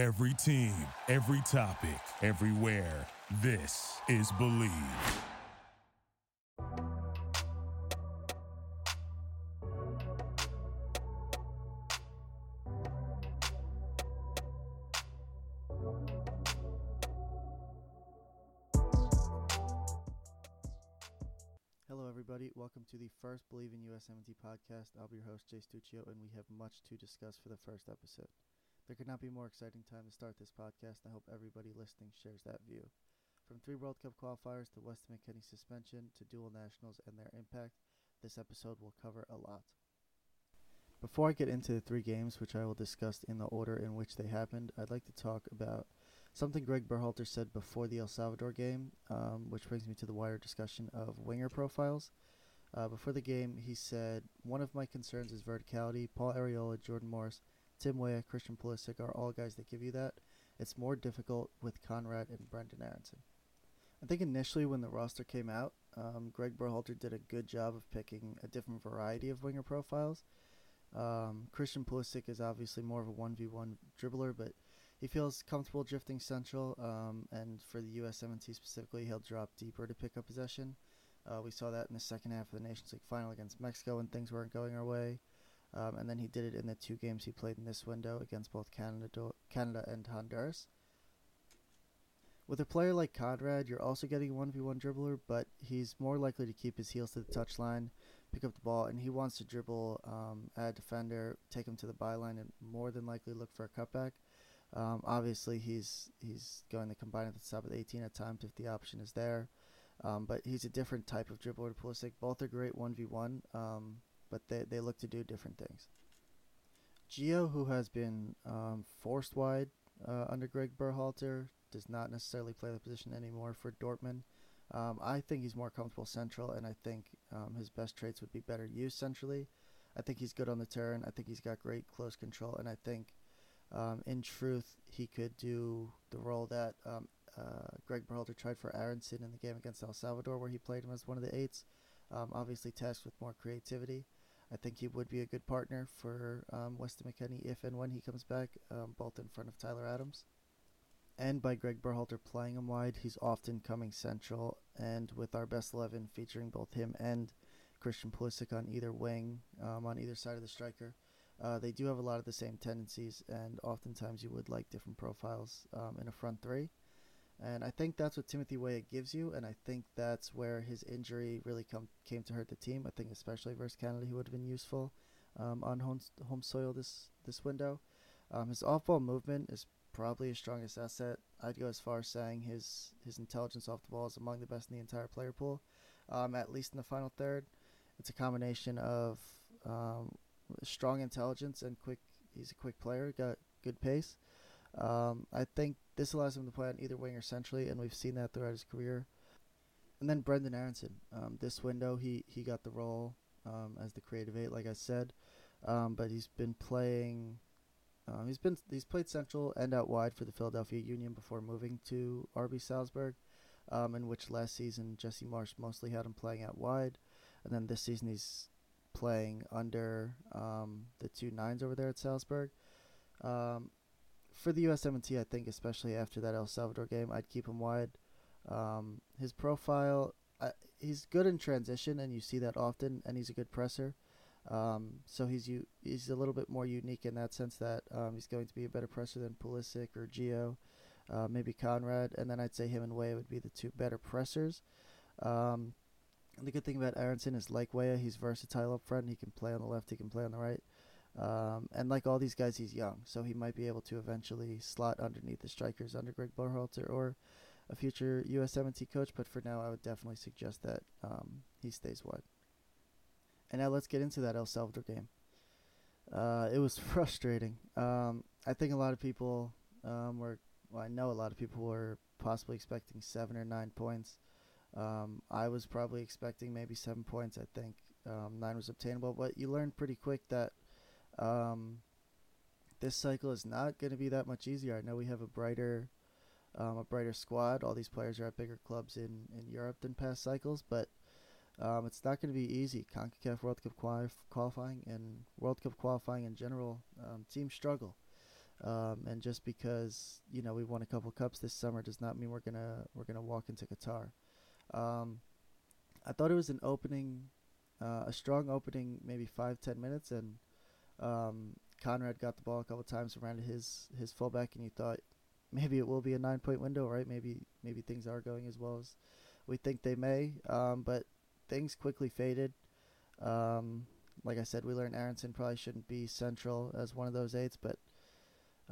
Every team, every topic, everywhere. This is Believe. Hello, everybody. Welcome to the first Believe in USMNT podcast. I'll be your host, Jay Stuccio, and we have much to discuss for the first episode. There could not be a more exciting time to start this podcast, and I hope everybody listening shares that view. From three World Cup qualifiers to Weston McKennie's suspension to dual nationals and their impact, this episode will cover a lot. Before I get into the three games, which I will discuss in the order in which they happened, I'd like to talk about something Greg Berhalter said before the El Salvador game, um, which brings me to the wider discussion of winger profiles. Uh, before the game, he said, One of my concerns is verticality. Paul Arriola, Jordan Morris, Tim Weah, Christian Pulisic are all guys that give you that. It's more difficult with Konrad and Brendan Aaronson. I think initially when the roster came out, um, Greg Berhalter did a good job of picking a different variety of winger profiles. Um, Christian Pulisic is obviously more of a 1v1 dribbler, but he feels comfortable drifting central, um, and for the USMNT specifically, he'll drop deeper to pick up possession. Uh, we saw that in the second half of the Nations League final against Mexico when things weren't going our way. Um, and then he did it in the two games he played in this window against both Canada, Canada and Honduras. With a player like Konrad, you're also getting a 1v1 dribbler, but he's more likely to keep his heels to the touchline, pick up the ball, and he wants to dribble um, at a defender, take him to the byline, and more than likely look for a cutback. Um, obviously, he's he's going to combine at the top of the 18 at times if the option is there, um, but he's a different type of dribbler to Pulisic. Both are great 1v1, um, but they, they look to do different things. Gio, who has been um, forced wide uh, under Greg Berhalter, does not necessarily play the position anymore for Dortmund. Um, I think he's more comfortable central, and I think um, his best traits would be better used centrally. I think he's good on the turn. I think he's got great close control, and I think, um, in truth, he could do the role that um, uh, Greg Berhalter tried for Aaronson in the game against El Salvador, where he played him as one of the eights. Um, obviously, tasked with more creativity. I think he would be a good partner for um, Weston McKennie if and when he comes back, both in front of Tyler Adams and by Greg Berhalter playing him wide, he's often coming central. And with our best 11 featuring both him and Christian Pulisic on either wing, um, on either side of the striker, uh, they do have a lot of the same tendencies. And oftentimes you would like different profiles um, in a front three. And I think that's what Timothy Weah gives you. And I think that's where his injury really come, came to hurt the team. I think especially versus Canada, he would have been useful um, on home, home soil this, this window. Um, his off-ball movement is probably his strongest asset. I'd go as far as saying his his intelligence off the ball is among the best in the entire player pool, um, at least in the final third. It's a combination of um, strong intelligence and quick. He's a quick player, got good pace. Um, I think this allows him to play on either wing or centrally, and we've seen that throughout his career. And then Brendan Aaronson. Um, this window, he, he got the role um, as the creative eight, like I said, um, but he's been playing um, he's been he's played central and out wide for the Philadelphia Union before moving to RB Salzburg, um, in which last season Jesse Marsch mostly had him playing out wide, and then this season he's playing under the two nines over there at Salzburg. Um, for the USMNT, I think especially after that El Salvador game, I'd keep him wide. Um, his profile, uh, he's good in transition, and you see that often, and he's a good presser. Um, so he's u- he's a little bit more unique in that sense that um, he's going to be a better presser than Pulisic or Gio, uh, maybe Konrad, and then I'd say him and Weah would be the two better pressers. Um, the good thing about Aaronson is like Weah, he's versatile up front. He can play on the left, he can play on the right. Um, and like all these guys, he's young, so he might be able to eventually slot underneath the strikers under Greg Berhalter or a future USMNT coach. But for now, I would definitely suggest that um, he stays wide. And now let's get into that El Salvador game. Uh, it was frustrating. Um, I think a lot of people um, were, well, I know a lot of people were possibly expecting seven or nine points. Um, I was probably expecting maybe seven points. I think um, nine was obtainable, but you learn pretty quick that um, this cycle is not going to be that much easier. I know we have a brighter, um, a brighter squad. All these players are at bigger clubs in in Europe than past cycles, but um, it's not going to be easy. CONCACAF World Cup qualifying and World Cup qualifying in general, um, teams struggle. Um, and just because you know we won a couple cups this summer does not mean we're gonna we're gonna walk into Qatar. Um, I thought it was an opening, uh, a strong opening, maybe five ten minutes, and um, Konrad got the ball a couple times around his his fullback, and you thought maybe it will be a nine point window, right? Maybe maybe things are going as well as we think they may. Um, but things quickly faded. Um, like I said, we learned Aaronson probably shouldn't be central as one of those eights, but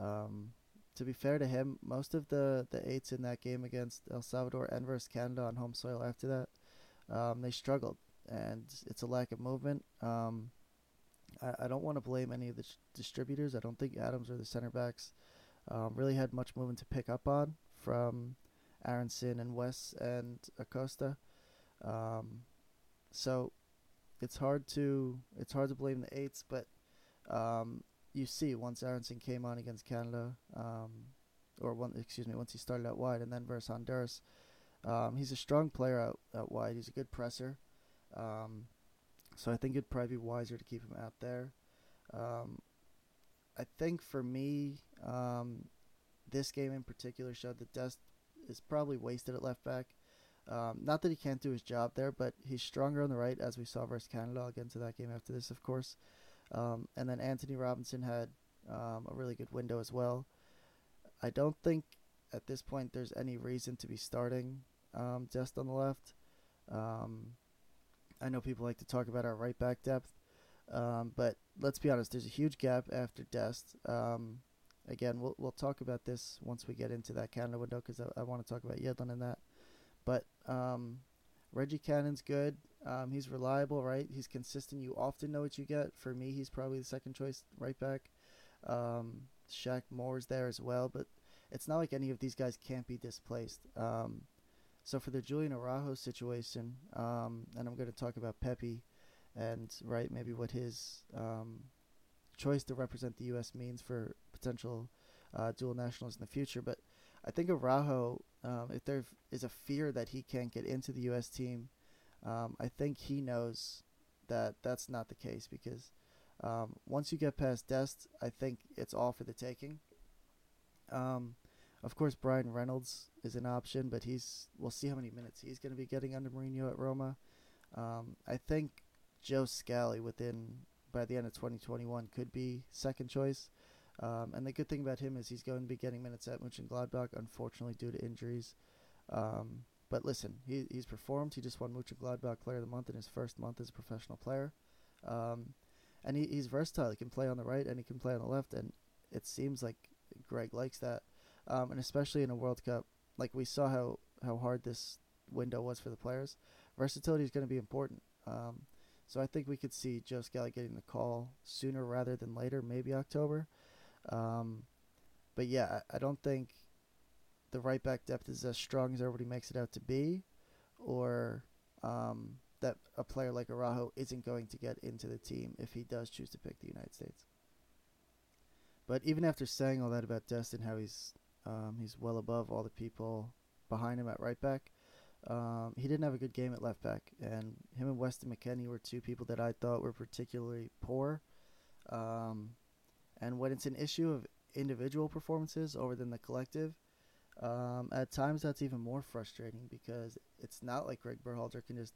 um, to be fair to him, most of the, the eights in that game against El Salvador and versus Canada on home soil after that, um, they struggled, and it's a lack of movement. Um, I, I don't want to blame any of the distributors. I don't think Adams or the center backs um, really had much movement to pick up on from Aaronson and Wes and Acosta. Um, so it's hard to it's hard to blame the eights, but um, you see once Aaronson came on against Canada, um, or one excuse me, once he started out wide and then versus Honduras, um, he's a strong player out, out wide. He's a good presser. Um, so I think it'd probably be wiser to keep him out there. Um, I think for me, um, this game in particular showed that Dest is probably wasted at left back. Um, not that he can't do his job there, but he's stronger on the right, as we saw versus Canada. I'll get into that game after this, of course. Um, and then Antonee Robinson had um, a really good window as well. I don't think at this point there's any reason to be starting um, just on the left. I know people like to talk about our right back depth, um, but let's be honest. There's a huge gap after Dest. Um, again, we'll we'll talk about this once we get into that Canada window because I, I want to talk about Yedlin in that. But um, Reggie Cannon's good. Um, he's reliable, right? He's consistent. You often know what you get. For me, he's probably the second choice right back. Um, Shaq Moore's there as well, but it's not like any of these guys can't be displaced. Um, so for the Julian Araujo situation, um, and I'm going to talk about Pepi, and right maybe what his um, choice to represent the U.S. means for potential uh, dual nationals in the future. But I think Araujo, um, if there is a fear that he can't get into the U.S. team, um, I think he knows that that's not the case because um, once you get past Dest, I think it's all for the taking. Um, of course, Bryan Reynolds is an option, but he's we'll see how many minutes he's going to be getting under Mourinho at Roma. Um, I think Joe Scally within by the end of 2021 could be second choice. Um, and the good thing about him is he's going to be getting minutes at Mönchengladbach, unfortunately due to injuries. Um, but listen, he, he's performed. He just won Mönchengladbach Player of the Month in his first month as a professional player. Um, and he, he's versatile. He can play on the right and he can play on the left. And it seems like Greg likes that. Um, and especially in a World Cup, like we saw how, how hard this window was for the players. Versatility is going to be important. Um, so I think we could see Joe Scally getting the call sooner rather than later, maybe October. Um, but yeah, I, don't think the right back depth is as strong as everybody makes it out to be, or um, that a player like Araujo isn't going to get into the team if he does choose to pick the United States. But even after saying all that about Destin, how he's um, he's well above all the people behind him at right back, um, he didn't have a good game at left back, and him and Weston McKennie were two people that I thought were particularly poor. Um, and when it's an issue of individual performances over than the collective, um, at times that's even more frustrating because it's not like Greg Berhalter can just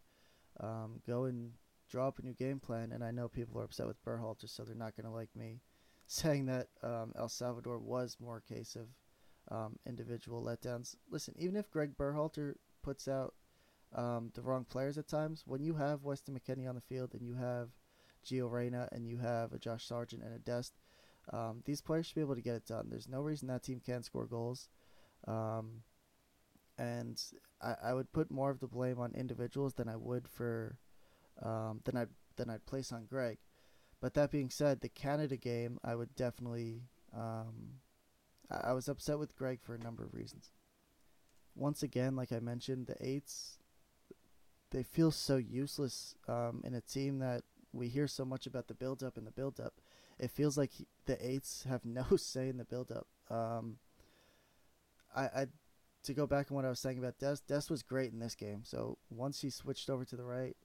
um, go and draw up a new game plan. And I know people are upset with Berhalter, so they're not going to like me saying that um, El Salvador was more a case of um, individual letdowns. Listen, even if Greg Berhalter puts out um, the wrong players at times, when you have Weston McKennie on the field and you have Gio Reyna and you have a Josh Sargent and a Dest, um, these players should be able to get it done. There's no reason that team can't score goals. Um, and I, I would put more of the blame on individuals than I would for um, than I than I'd place on Greg. But that being said, the Canada game, I would definitely. Um, I, was upset with Greg for a number of reasons. Once again, like I mentioned, the eights they feel so useless um, in a team that we hear so much about the build up and the build up it feels like he, the eights have no say in the build-up. Um, I, I to go back on what I was saying about Dest. Dest was great in this game. So once he switched over to the right,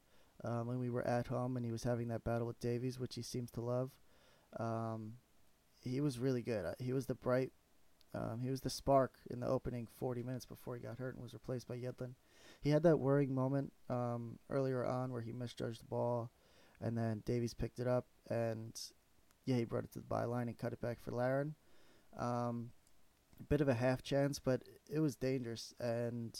um, when we were at home and he was having that battle with Davies, which he seems to love, um, he was really good. Uh, He was the bright, um, he was the spark in the opening 40 minutes before he got hurt and was replaced by Yedlin. He had that worrying moment um, earlier on where he misjudged the ball, and then Davies picked it up and yeah, he brought it to the byline and cut it back for Larin. Um, a bit of a half chance, but it was dangerous. And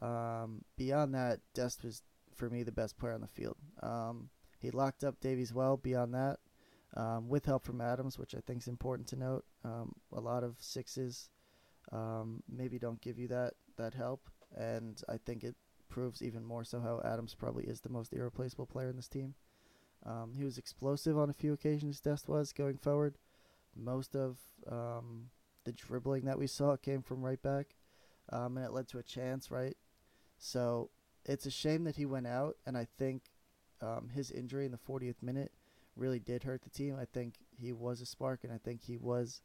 um, beyond that, Dest was for me the best player on the field. Um, he locked up Davies well. Beyond that, um, with help from Adams, which I think is important to note. Um, a lot of sixes um, maybe don't give you that that help, and I think it proves even more so how Adams probably is the most irreplaceable player in this team. Um, he was explosive on a few occasions. Dest was going forward. Most of um, the dribbling that we saw came from right back, and it led to a chance. Right, so it's a shame that he went out, and I think um, his injury in the 40th minute really did hurt the team. I think he was a spark, and I think he was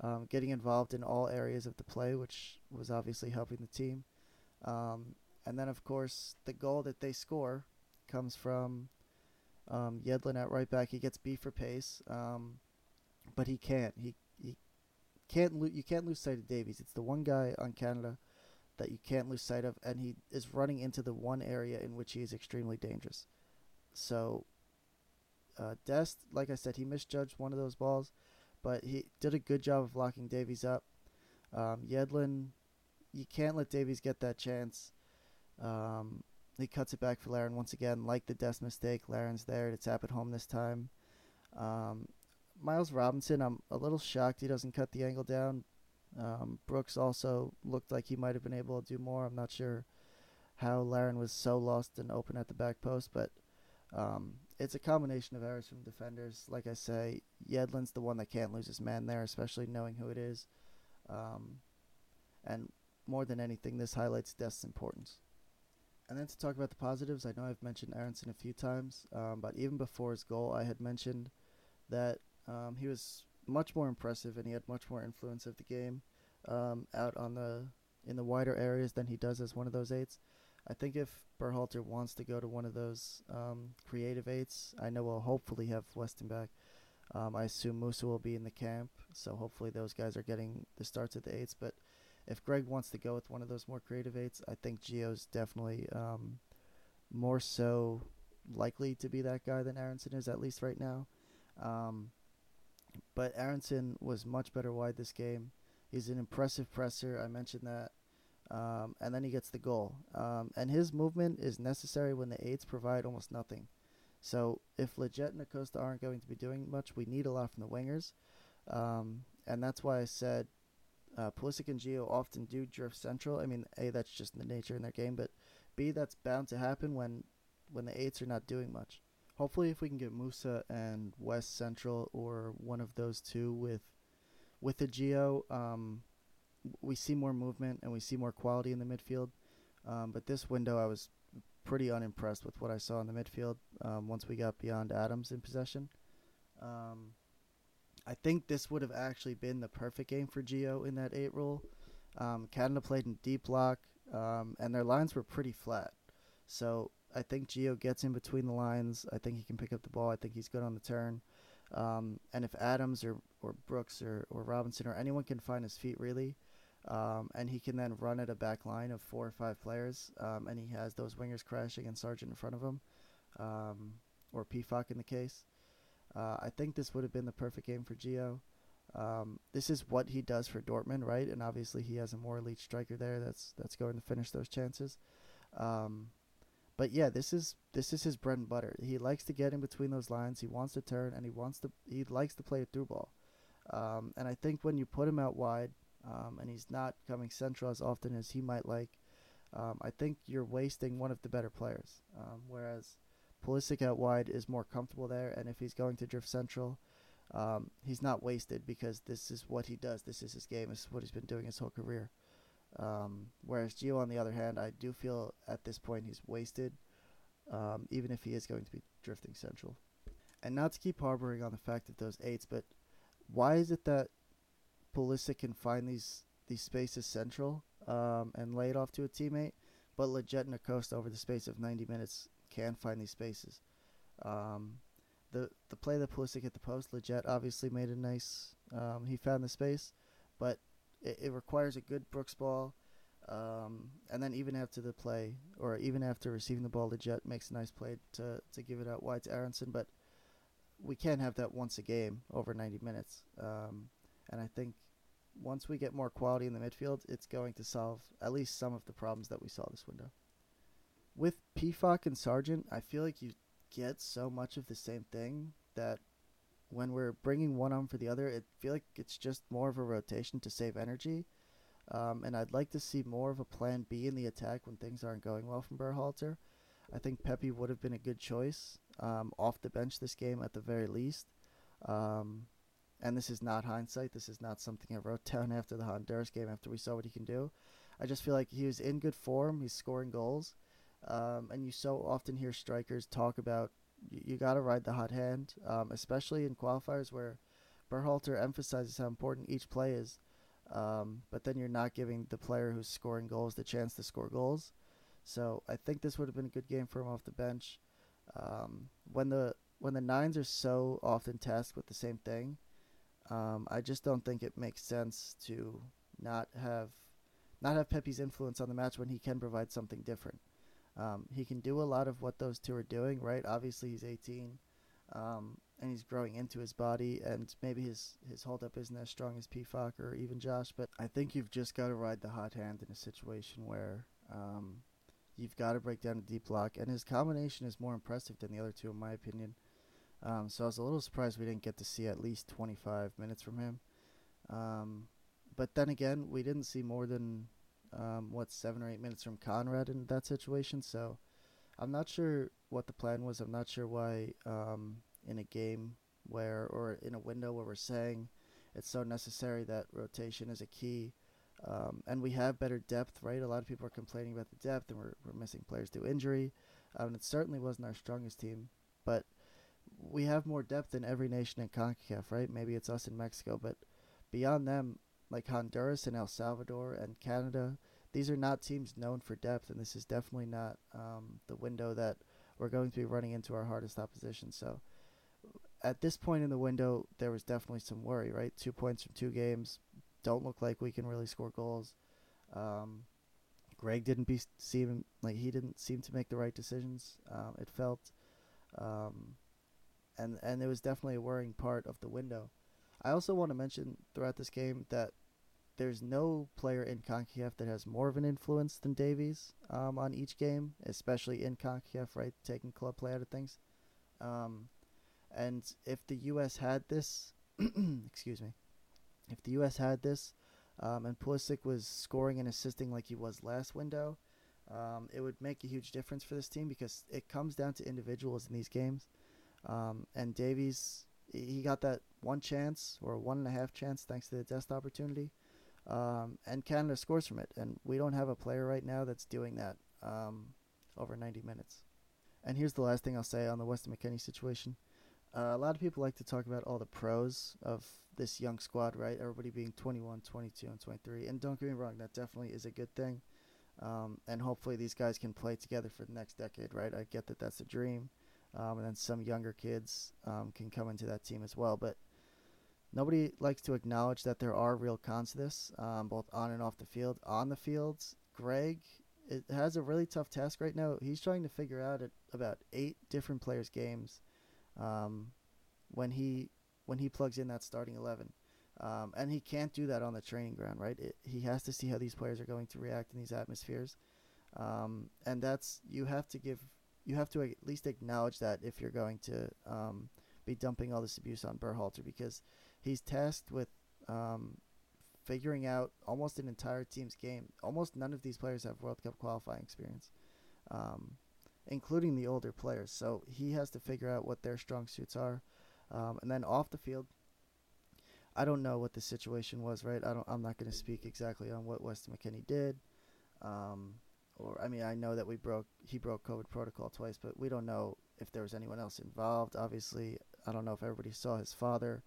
um, getting involved in all areas of the play, which was obviously helping the team. Um, and then, of course, the goal that they score comes from um, Yedlin at right back. He gets beat for pace, um, but he can't. He he can't. Lo- you can't lose sight of Davies. It's the one guy on Canada that you can't lose sight of, and he is running into the one area in which he is extremely dangerous. So, uh, Dest, like I said, he misjudged one of those balls, but he did a good job of locking Davies up. Um, Yedlin, you can't let Davies get that chance. Um, he cuts it back for Larin once again, like the Dest mistake. Larin's there to tap it home this time. Um, Miles Robinson, I'm a little shocked he doesn't cut the angle down. Um, Brooks also looked like he might have been able to do more. I'm not sure how Larin was so lost and open at the back post, but um, it's a combination of errors from defenders. Like I say, Yedlin's the one that can't lose his man there, especially knowing who it is. Um, and more than anything, this highlights Dest's importance. And then to talk about the positives, I know I've mentioned Aaronson a few times, um, but even before his goal, I had mentioned that um, he was much more impressive and he had much more influence of the game um, out on the in the wider areas than he does as one of those eights. I think if Berhalter wants to go to one of those um, creative eights, I know we'll hopefully have Weston back. Um, I assume Musah will be in the camp, so hopefully those guys are getting the starts at the eights. But if Greg wants to go with one of those more creative eights, I think Gio's definitely um, more so likely to be that guy than Aaronson is, at least right now. Um, but Aaronson was much better wide this game. He's an impressive presser. I mentioned that. Um, and then he gets the goal. Um, and his movement is necessary when the eights provide almost nothing. So if Lletget and Acosta aren't going to be doing much, we need a lot from the wingers. Um, and that's why I said uh, Pulisic and Gio often do drift central. I mean, A, that's just the nature in their game, but B, that's bound to happen when, when the eights are not doing much. Hopefully, if we can get Musah and West Central or one of those two with with the Gio, um, we see more movement and we see more quality in the midfield. Um, but this window, I was pretty unimpressed with what I saw in the midfield um, once we got beyond Adams in possession. Um, I think this would have actually been the perfect game for Gio in that eight role. Um, Canada played in deep block, um, and their lines were pretty flat. So I think Gio gets in between the lines. I think he can pick up the ball. I think he's good on the turn. Um, and if Adams or, or Brooks or, or Robinson or anyone can find his feet really, um, and he can then run at a back line of four or five players, um, and he has those wingers crashing and Sargent in front of him, um, or Pefok in the case. Uh, I think this would have been the perfect game for Gio. Um, this is what he does for Dortmund, right? And obviously he has a more elite striker there that's that's going to finish those chances. Um, but yeah, this is this is his bread and butter. He likes to get in between those lines. He wants to turn, and he wants to he likes to play a through ball. Um, and I think when you put him out wide, um, and he's not coming central as often as he might like, um, I think you're wasting one of the better players. Um, whereas Pulisic out wide is more comfortable there, and if he's going to drift central, um, he's not wasted because this is what he does. This is his game. This is what he's been doing his whole career. Um, whereas Gio, on the other hand, I do feel at this point he's wasted, um, even if he is going to be drifting central. And not to keep harboring on the fact of those eights, but why is it that Pulisic can find these these spaces central um, and lay it off to a teammate, but Lletget and Acosta over the space of 90 minutes can find these spaces? Um, the the play that Pulisic hit the post, Lletget obviously made a nice Um, he found the space, but it, it requires a good Brooks ball. Um, and then even after the play, or even after receiving the ball, Jet makes a nice play to, to give it out wide to Aaronson. But we can't have that once a game over 90 minutes. Um, and I think once we get more quality in the midfield, it's going to solve at least some of the problems that we saw this window. With Pefok and Sargent, I feel like you get so much of the same thing that when we're bringing one on for the other, it feel like it's just more of a rotation to save energy um, and I'd like to see more of a plan B in the attack when things aren't going well from Berhalter. I think Pepi would have been a good choice um, off the bench this game at the very least. Um, and this is not hindsight. This is not something I wrote down after the Honduras game after we saw what he can do. I just feel like he was in good form. He's scoring goals. Um, and you so often hear strikers talk about you, you got to ride the hot hand, um, especially in qualifiers where Berhalter emphasizes how important each play is. Um, but then you're not giving the player who's scoring goals the chance to score goals. So I think this would have been a good game for him off the bench. Um, when the when the nines are so often tasked with the same thing, um, I just don't think it makes sense to not have not have Pepi's influence on the match when he can provide something different. Um, he can do a lot of what those two are doing, right? Obviously, he's 18. Um, and he's growing into his body, and maybe his his holdup isn't as strong as Pefok or even Josh. But I think you've just got to ride the hot hand in a situation where um, you've got to break down a deep block, and his combination is more impressive than the other two, in my opinion. Um, so I was a little surprised we didn't get to see at least 25 minutes from him. Um, but then again, we didn't see more than um, what seven or eight minutes from Konrad in that situation. So I'm not sure what the plan was. I'm not sure why um, in a game where or in a window where we're saying it's so necessary that rotation is a key. Um, and we have better depth, right? A lot of people are complaining about the depth, and we're, we're missing players due injury. Um, it certainly wasn't our strongest team, but we have more depth than every nation in CONCACAF, right? Maybe it's us in Mexico, but beyond them, like Honduras and El Salvador and Canada, these are not teams known for depth, and this is definitely not um, the window that we're going to be running into our hardest opposition. So at this point in the window, there was definitely some worry, right? Two points from two games. Don't look like we can really score goals. Um, Greg didn't be seem like he didn't seem to make the right decisions. Um, it felt, um, and and it was definitely a worrying part of the window. I also want to mention throughout this game that there's no player in CONCACAF that has more of an influence than Davies um, on each game, especially in CONCACAF, right? Taking club play out of things. Um, and if the U.S. had this, excuse me, if the U.S. had this, um, and Pulisic was scoring and assisting like he was last window, um, it would make a huge difference for this team because it comes down to individuals in these games. Um, and Davies, he got that one chance or one and a half chance thanks to the Dest opportunity. Um, and Canada scores from it. And we don't have a player right now that's doing that um, over 90 minutes. And here's the last thing I'll say on the Weston McKennie situation. Uh, a lot of people like to talk about all the pros of this young squad, right? Everybody being 21, 22, and 23. And don't get me wrong, that definitely is a good thing. Um, and hopefully these guys can play together for the next decade, right? I get that that's a dream. Um, and then some younger kids um, can come into that team as well. But nobody likes to acknowledge that there are real cons to this, um, both on and off the field. On the fields, Greg it has a really tough task right now. He's trying to figure out at about eight different players' games um, when he when he plugs in that starting eleven. Um, and he can't do that on the training ground, right? It, he has to see how these players are going to react in these atmospheres, um, and that's you have to give you have to at least acknowledge that if you're going to um, be dumping all this abuse on Berhalter because he's tasked with um, figuring out almost an entire team's game. Almost none of these players have World Cup qualifying experience. Um, including the older players. So he has to figure out what their strong suits are. Um, and then off the field, I don't know what the situation was, right? I don't. I'm not going to speak exactly on what Weston McKennie did. Um, or I mean, I know that we broke he broke COVID protocol twice, but we don't know if there was anyone else involved. Obviously, I don't know if everybody saw his father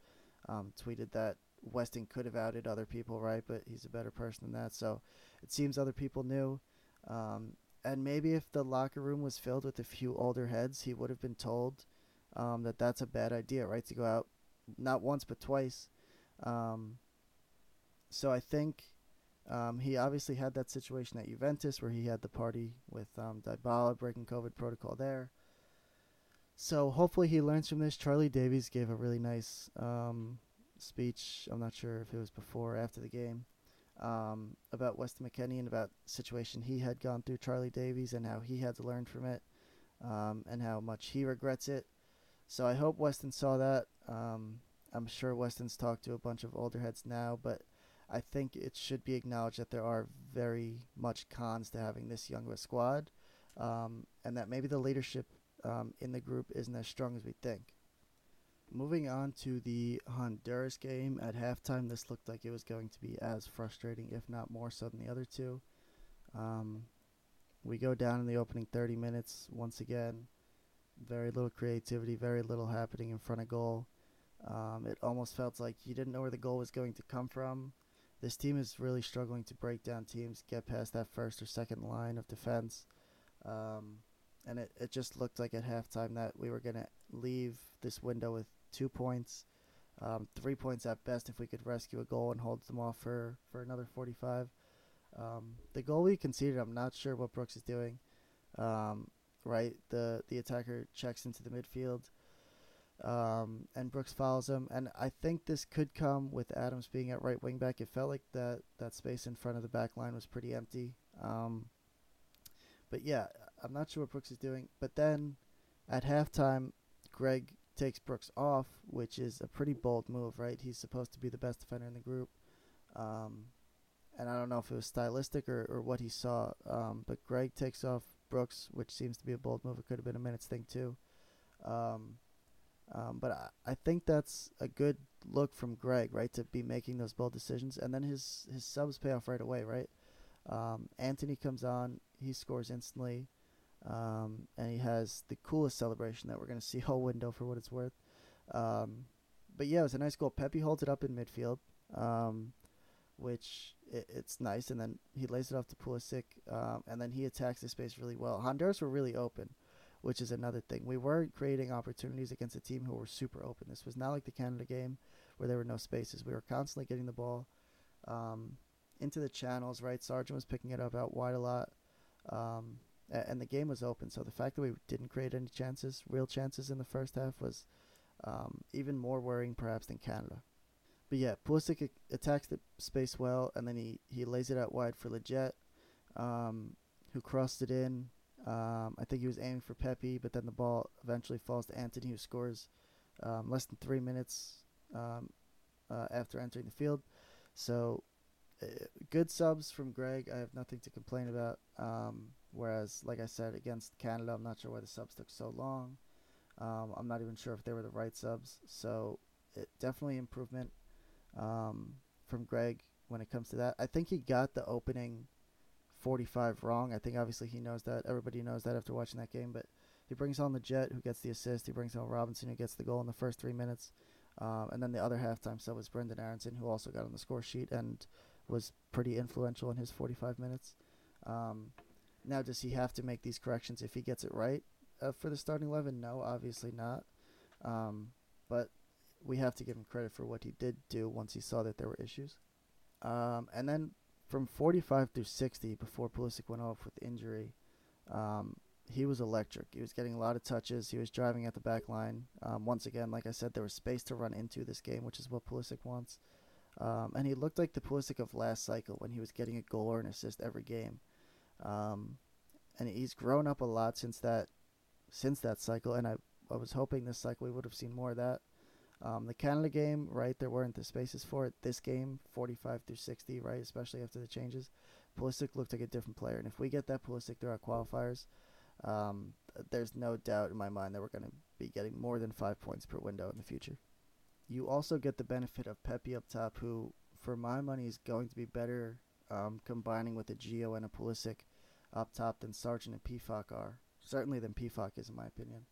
um, tweeted that Weston could have outed other people, right? But he's a better person than that. So it seems other people knew. Um, and maybe if the locker room was filled with a few older heads, he would have been told um, that that's a bad idea, right? To go out not once but twice. Um, so I think um, he obviously had that situation at Juventus where he had the party with um, Dybala breaking COVID protocol there. So hopefully he learns from this. Charlie Davies gave a really nice um, speech. I'm not sure if it was before or after the game um, about Weston McKennie and about the situation he had gone through. Charlie Davies and how he had to learn from it um, and how much he regrets it. So I hope Weston saw that. Um, I'm sure Weston's talked to a bunch of older heads now, but I think it should be acknowledged that there are very much cons to having this young of a squad, um, and that maybe the leadership um, in the group isn't as strong as we think. Moving on to the Honduras game, at halftime, this looked like it was going to be as frustrating, if not more so, than the other two. Um, we go down in the opening 30 minutes once again. Very little creativity, very little happening in front of goal. Um, it almost felt like you didn't know where the goal was going to come from. This team is really struggling to break down teams, get past that first or second line of defense. Um, and it, it just looked like at halftime that we were going to leave this window with two points, um, three points at best if we could rescue a goal and hold them off for, for another 45. Um, the goal we conceded, I'm not sure what Brooks is doing. Um, right, the the attacker checks into the midfield, um, and Brooks follows him. And I think this could come with Adams being at right wing back. It felt like that that space in front of the back line was pretty empty. Um, but yeah, I'm not sure what Brooks is doing. But then at halftime, Greg takes Brooks off, which is a pretty bold move, right? He's supposed to be the best defender in the group. Um, and I don't know if it was stylistic or, or what he saw, um, but Greg takes off Brooks, which seems to be a bold move. It could have been a minutes thing, too. Um, um, but I, I think that's a good look from Greg, right, to be making those bold decisions. And then his, his subs pay off right away, right? Um, Antonee comes on, he scores instantly. Um, and he has the coolest celebration that we're going to see all window for what it's worth. Um, but yeah, it was a nice goal. Pepi holds it up in midfield, um, which it, it's nice. And then he lays it off to Pulisic, um, and then he attacks the space really well. Honduras were really open, which is another thing. We weren't creating opportunities against a team who were super open. This was not like the Canada game where there were no spaces. We were constantly getting the ball um, into the channels, right? Sargent was picking it up out wide a lot. Um, and the game was open. So the fact that we didn't create any chances, real chances in the first half, was um, even more worrying perhaps than Canada. But yeah, Pulisic attacks the space well, and then he, he lays it out wide for Lletget, um, who crossed it in. Um, I think he was aiming for Pepi, but then the ball eventually falls to Antonee, who scores um, less than three minutes um, uh, after entering the field. So uh, good subs from Greg. I have nothing to complain about. Um, Whereas, like I said, against Canada, I'm not sure why the subs took so long. Um, I'm not even sure if they were the right subs. So, it definitely improvement um, from Greg when it comes to that. I think he got the opening 45 wrong. I think obviously he knows that. Everybody knows that after watching that game. But he brings on the Jet, who gets the assist. He brings on Robinson, who gets the goal in the first three minutes. Um, and then the other halftime sub was Brendan Aaronson, who also got on the score sheet and was pretty influential in his 45 minutes. Um, now, does he have to make these corrections if he gets it right uh, for the starting eleven? No, obviously not. Um, but we have to give him credit for what he did do once he saw that there were issues. Um, and then from 45 through 60, before Pulisic went off with injury, um, he was electric. He was getting a lot of touches. He was driving at the back line. Um, once again, like I said, there was space to run into this game, which is what Pulisic wants. Um, and he looked like the Pulisic of last cycle when he was getting a goal or an assist every game. Um, and he's grown up a lot since that since that cycle. And I I was hoping this cycle we would have seen more of that. Um, the Canada game, right, there weren't the spaces for it. This game, 45 through 60, right, especially after the changes, Pulisic looked like a different player. And if we get that Pulisic through our qualifiers, um, there's no doubt in my mind that we're going to be getting more than five points per window in the future. You also get the benefit of Pepi up top, who, for my money, is going to be better um, combining with a Gio and a Pulisic up top than Sargent and Pefok are. Certainly than Pefok is, in my opinion.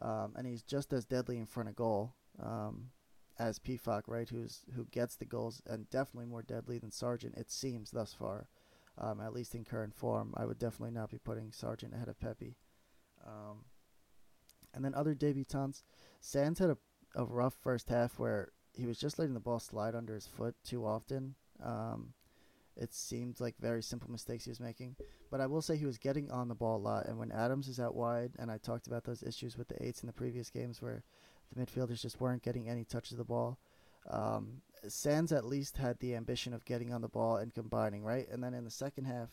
Um, and he's just as deadly in front of goal um, as Pefok, right? Who's who gets the goals and definitely more deadly than Sargent. It seems thus far, um, at least in current form. I would definitely not be putting Sargent ahead of Pepi. Um, and then other debutants, Sands had a, a rough first half where he was just letting the ball slide under his foot too often. Um, it seemed like very simple mistakes he was making. But I will say he was getting on the ball a lot. And when Adams is out wide, and I talked about those issues with the eights in the previous games where the midfielders just weren't getting any touches of the ball. Um, Sands at least had the ambition of getting on the ball and combining, right? And then in the second half,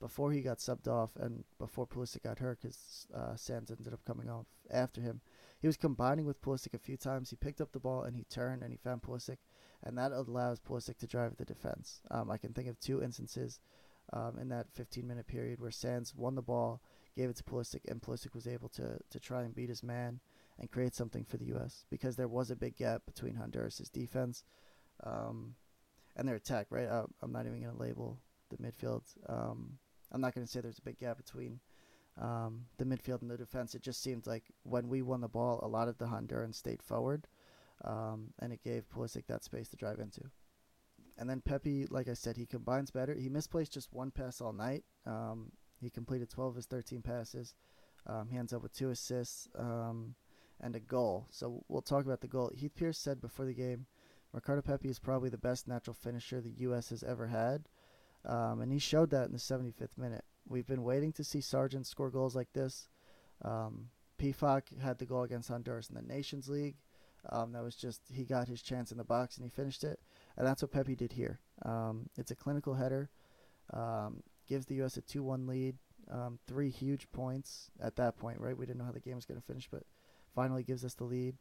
before he got subbed off and before Pulisic got hurt, because uh, Sands ended up coming off after him, he was combining with Pulisic a few times. He picked up the ball and he turned and he found Pulisic, and that allows Pulisic to drive the defense. Um, I can think of two instances um, in that 15 minute period where Sands won the ball, gave it to Pulisic, and Pulisic was able to to try and beat his man and create something for the U.S. because there was a big gap between Honduras' defense um, and their attack. Right, uh, I'm not even going to label the midfield. Um, I'm not going to say there's a big gap between um, the midfield and the defense. It just seemed like when we won the ball, a lot of the Hondurans stayed forward, um, and it gave Pulisic that space to drive into. And then Pepi, like I said, he combines better. He misplaced just one pass all night. Um, he completed 12 of his 13 passes. Um, he ends up with two assists and a goal. So we'll talk about the goal. Heath Pearce said before the game, Ricardo Pepi is probably the best natural finisher the U.S. has ever had. Um, and he showed that in the 75th minute. We've been waiting to see Sargent score goals like this. Um, Pefok had the goal against Honduras in the Nations League. Um, that was just he got his chance in the box and he finished it, and that's what Pepi did here. Um, it's a clinical header, um, gives the U.S. a two-one lead, um, three huge points at that point. Right, we didn't know how the game was going to finish, but finally gives us the lead.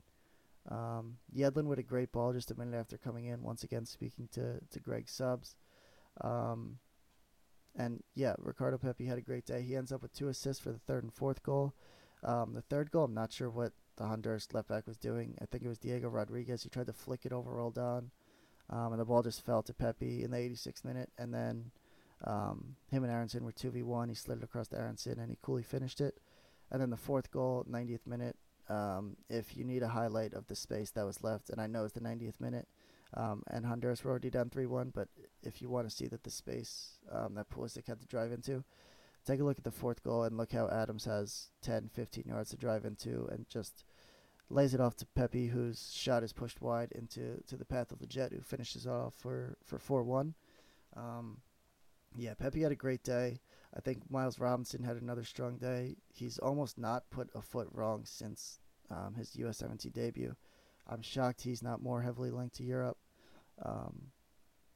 Um, Yedlin with a great ball just a minute after coming in. Once again, speaking to to Greg Subs. Um, and yeah, Ricardo Pepi had a great day. He ends up with two assists for the third and fourth goal. Um, the third goal, I'm not sure what the Honduras left back was doing. I think it was Diego Rodriguez. He tried to flick it over Roldan, um, and the ball just fell to Pepi in the 86th minute. And then um, him and Aaronson were 2v1. He slid it across to Aaronson, and he coolly finished it. And then the fourth goal, 90th minute. Um, if you need a highlight of the space that was left, and I know it's the 90th minute, um, and Honduras were already down 3 1. But if you want to see that the space um, that Pulisic had to drive into, take a look at the fourth goal and look how Adams has 10, 15 yards to drive into and just lays it off to Pepi, whose shot is pushed wide into to the path of the Jet, who finishes off for, for 4 1. Um, yeah, Pepi had a great day. I think Miles Robinson had another strong day. He's almost not put a foot wrong since um, his U.S. debut. I'm shocked he's not more heavily linked to Europe. Um,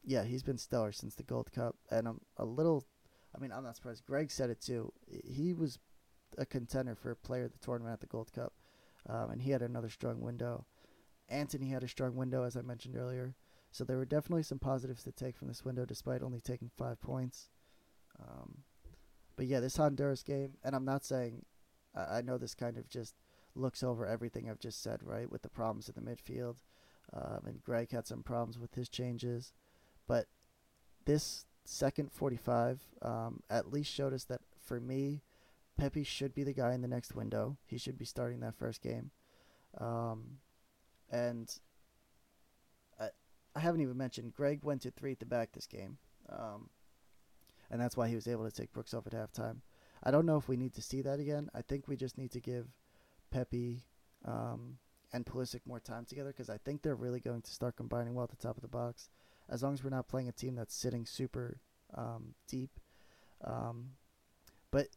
yeah, he's been stellar since the Gold Cup, and I'm a little. I mean, I'm not surprised. Greg said it too. He was a contender for player of the tournament at the Gold Cup, um, and he had another strong window. Antonee had a strong window, as I mentioned earlier. So there were definitely some positives to take from this window, despite only taking five points. Um, but yeah, this Honduras game, and I'm not saying, I, I know this kind of just looks over everything I've just said, right, with the problems in the midfield. Um, and Greg had some problems with his changes. But this second 45 um, at least showed us that for me, Pepi should be the guy in the next window. He should be starting that first game. Um, and I, haven't even mentioned Greg went to three at the back this game. Um, and that's why he was able to take Brooks off at halftime. I don't know if we need to see that again. I think we just need to give Pepi um, and Pulisic more time together because I think they're really going to start combining well at the top of the box. As long as we're not playing a team that's sitting super um, deep. Um, but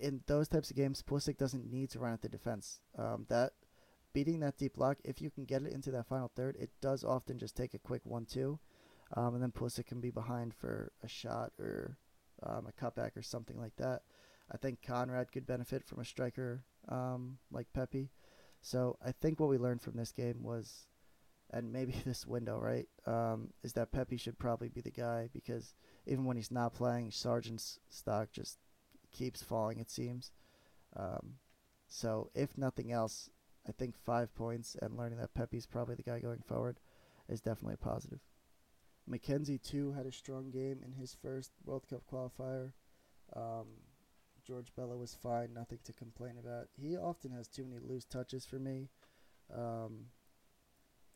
in those types of games, Pulisic doesn't need to run at the defense. Um, that beating that deep block, if you can get it into that final third, it does often just take a quick one-two, um, and then Pulisic can be behind for a shot or um, a cutback or something like that. I think Konrad could benefit from a striker um, like Pepi. So I think what we learned from this game was, and maybe this window, right, um, is that Pepi should probably be the guy because even when he's not playing, Sargent's stock just keeps falling, it seems. Um, so if nothing else, I think five points and learning that Pepi's probably the guy going forward is definitely a positive. McKenzie, too, had a strong game in his first World Cup qualifier. Um, George Bello was fine, nothing to complain about. He often has too many loose touches for me. Um,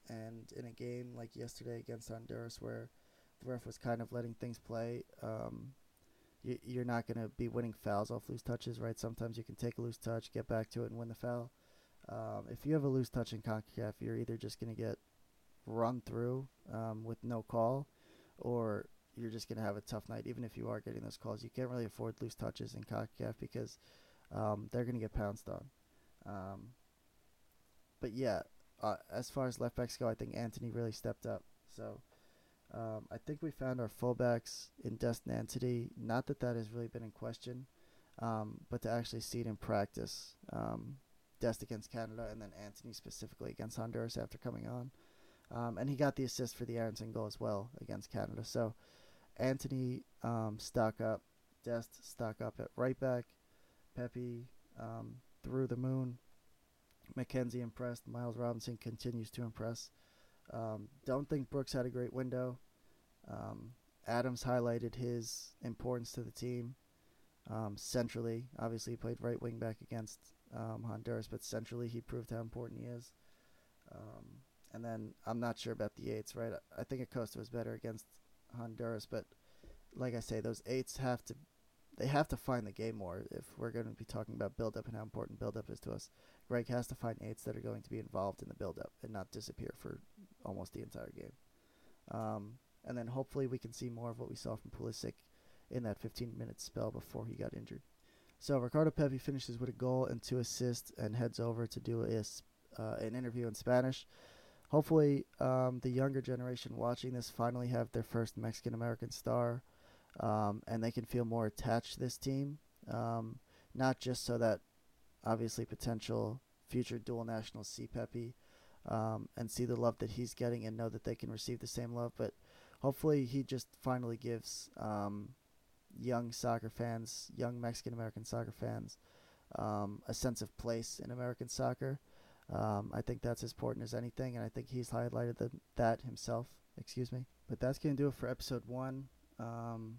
and in a game like yesterday against Honduras, where the ref was kind of letting things play, um, you, you're not going to be winning fouls off loose touches, right? Sometimes you can take a loose touch, get back to it, and win the foul. Um, if you have a loose touch in CONCACAF, you're either just going to get run through um, with no call, or you're just going to have a tough night. Even if you are getting those calls, you can't really afford loose touches in CONCACAF because um, they're going to get pounced on. Um, but yeah, uh, as far as left backs go, I think Antonee really stepped up. So um, I think we found our fullbacks in Destin Anthony. Not that that has really been in question, um, but to actually see it in practice. Um, Dest against Canada, and then Antonee specifically against Honduras after coming on. Um, and he got the assist for the Aaronson goal as well against Canada. So Antonee um, stock up, Dest stock up at right back, Pepi um, through the moon, McKenzie impressed, Miles Robinson continues to impress. Um, don't think Brooks had a great window. Um, Adams highlighted his importance to the team. Um, centrally, obviously, he played right wing back against um, Honduras, but centrally, he proved how important he is. Um, and then I'm not sure about the eights, right? I think Acosta was better against Honduras, but like I say, those eights have to they have to find the game more if we're going to be talking about build up and how important build up is to us. Gregg has to find eights that are going to be involved in the build up and not disappear for almost the entire game. Um, and then hopefully we can see more of what we saw from Pulisic in that 15 minute spell before he got injured. So Ricardo Pepi finishes with a goal and two assists and heads over to do a, uh, an interview in Spanish. Hopefully, um, the younger generation watching this finally have their first Mexican American star um, and they can feel more attached to this team. Um, not just so that obviously potential future dual nationals see Pepi um, and see the love that he's getting and know that they can receive the same love, but hopefully he just finally gives um, young soccer fans, young Mexican American soccer fans, um, a sense of place in American soccer. Um, I think that's as important as anything, and I think he's highlighted the, that himself. Excuse me. But that's going to do it for episode one. Um,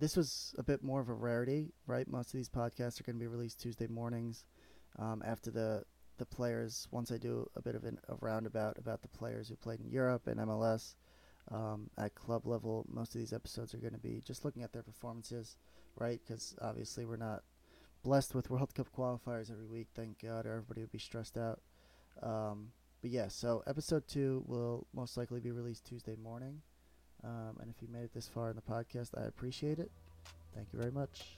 this was a bit more of a rarity, right? Most of these podcasts are going to be released Tuesday mornings um, after the the players. Once I do a bit of an, a roundabout about the players who played in Europe and MLS um, at club level, most of these episodes are going to be just looking at their performances, right? Because obviously we're not blessed with World Cup qualifiers every week, thank God, or everybody would be stressed out. Um, but yeah, so episode two will most likely be released Tuesday morning. Um, and if you made it this far in the podcast, I appreciate it. Thank you very much.